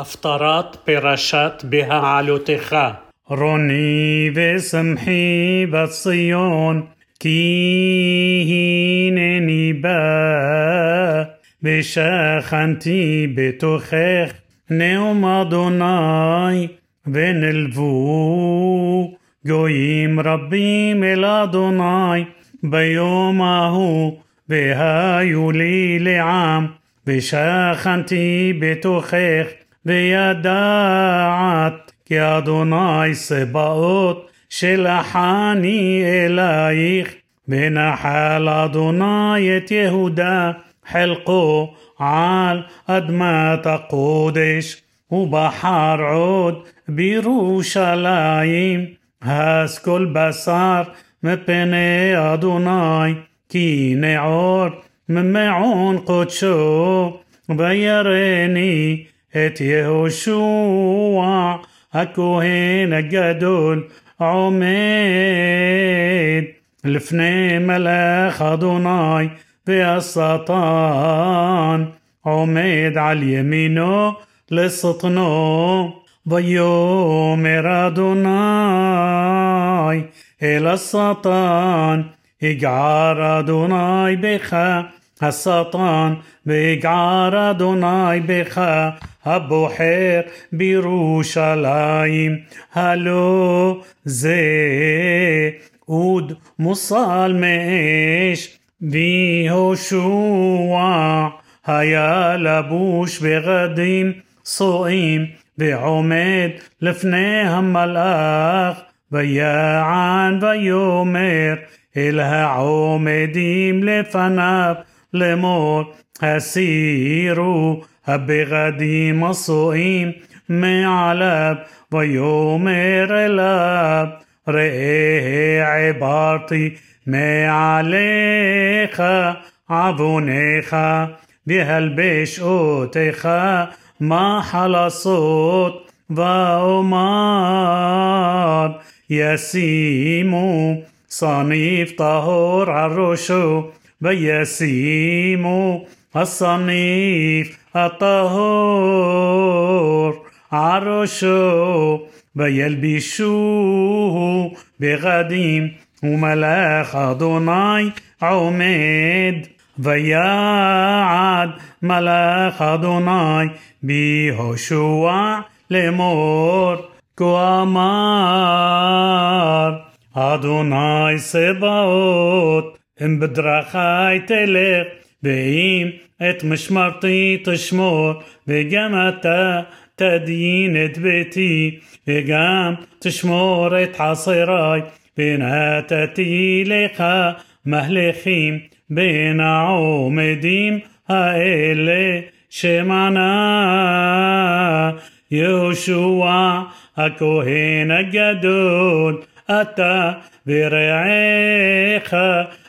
הפטרת פרשת בהעלותך. רוני ושמחי בציון, כי הנני בא, ושכנתי בתוכך נאום אדוני, ונלוו גויים רבים אל אדוני ביום ההוא, והיו לי לעם, ושכנתי בתוכך וידעת כי אדוני סבאות שלחני אלייך ונחל אדוני את יהודה חלקו על אדמת הקודש ובחר עוד בירושלים הס כל בשר מפני אדוני כי נעור ממעון קודשו וירני את יהושע הכהן הגדול עומד לפני מלאך אדוני והשטן עומד על ימינו לשטנו ויאמר אדוני אל השטן יגער אדוני בך השטן ויגער אדוני בך הבוחר בירושלים, הלא זה אוד מוסל מאש, והושע היה לבוש בגדים סועים, ועומד לפני המלאך, ויען ויאמר אל העומדים לפניו לאמור הסירו بغدي مصوئين معلب ويومر لب رئيه عبارتي מעליך עוונך והלבש אותך מחלסות ואומר ישימו סניף טהור על ראשו וישימו الصنيف الطهور عرشو بيلبشوه بغديم وملاخ دوناي عميد ويعد ملاخ دوناي بهوشوع لمور كوامار أدوناي سباوت ام بدرخاي تلق ואם את משמרתי תשמור, וגם אתה תדין את ביתי, וגם תשמור את חסריי, ונתתי לך מהלכים בין העומדים האלה שמנה יהושע הכהן הגדול, אתה ורעך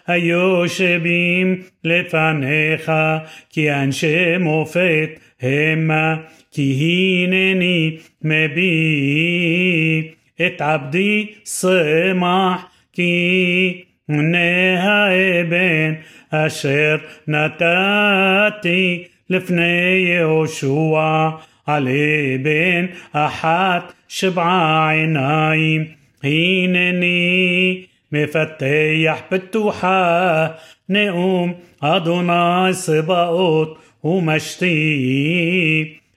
היושבים לפניך, כי אנשי מופת המה, כי הנני מביא את עבדי שמח, כי הנה האבן אשר נתתי לפני יהושע על אבן אחת שבעה עיניים. הנני مفتيح بالتوحة نقوم أدوناي صباوت ومشتي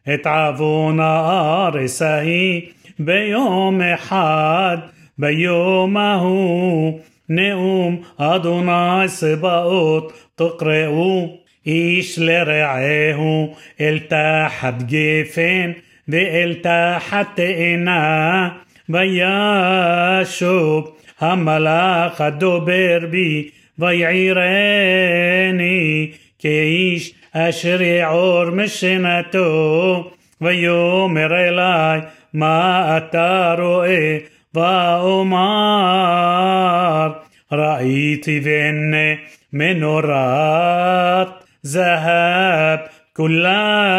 اتعبوا نار سهي بيوم حاد بيوم هو نقوم أدوناي صباوت تقرأوا إيش لرعاه التحت جيفين التحت إناه וישוב המלאך הדובר בי, ויעירני כאיש אשר יעור משנתו, ויאמר אלי מה אתה רואה, ואומר ראיתי והנה מנורת זהב כולה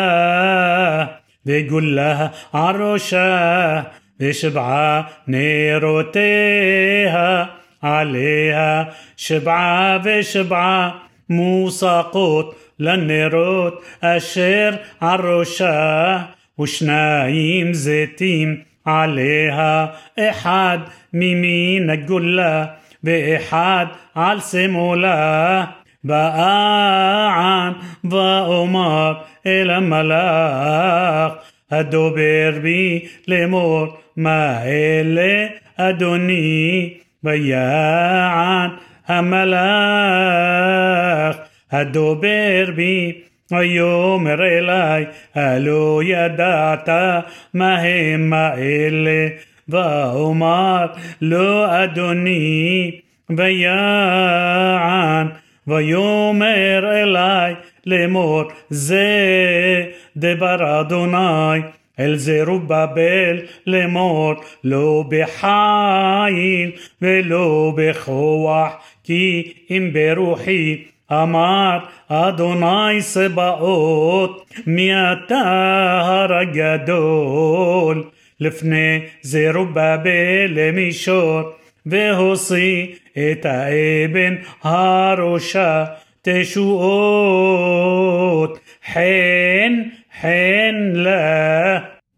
וגולה על ראשה شبعة نيروتيها عليها شبعة بشبعة مو ساقط للنيروت أشير عرشاه وشنايم زيتيم عليها إحد ميمين الجلة بإحد على سمولة بقى عن بقمر إلى ملاخ הדובר בי לאמור מה אלה אדוני ויען המלאך הדובר בי ויאמר אלי הלא ידעת מה המה אלה ואומר לא אדוני ויען ויאמר אלי לאמור זה דבר אדוני אל זרובבל לאמור לא בחיל ולא בכוח כי אם ברוחי אמר אדוני סבאות מי אתה הר הגדול לפני זרובבל למישור והוציא את האבן הראשה תשועות חן חן לה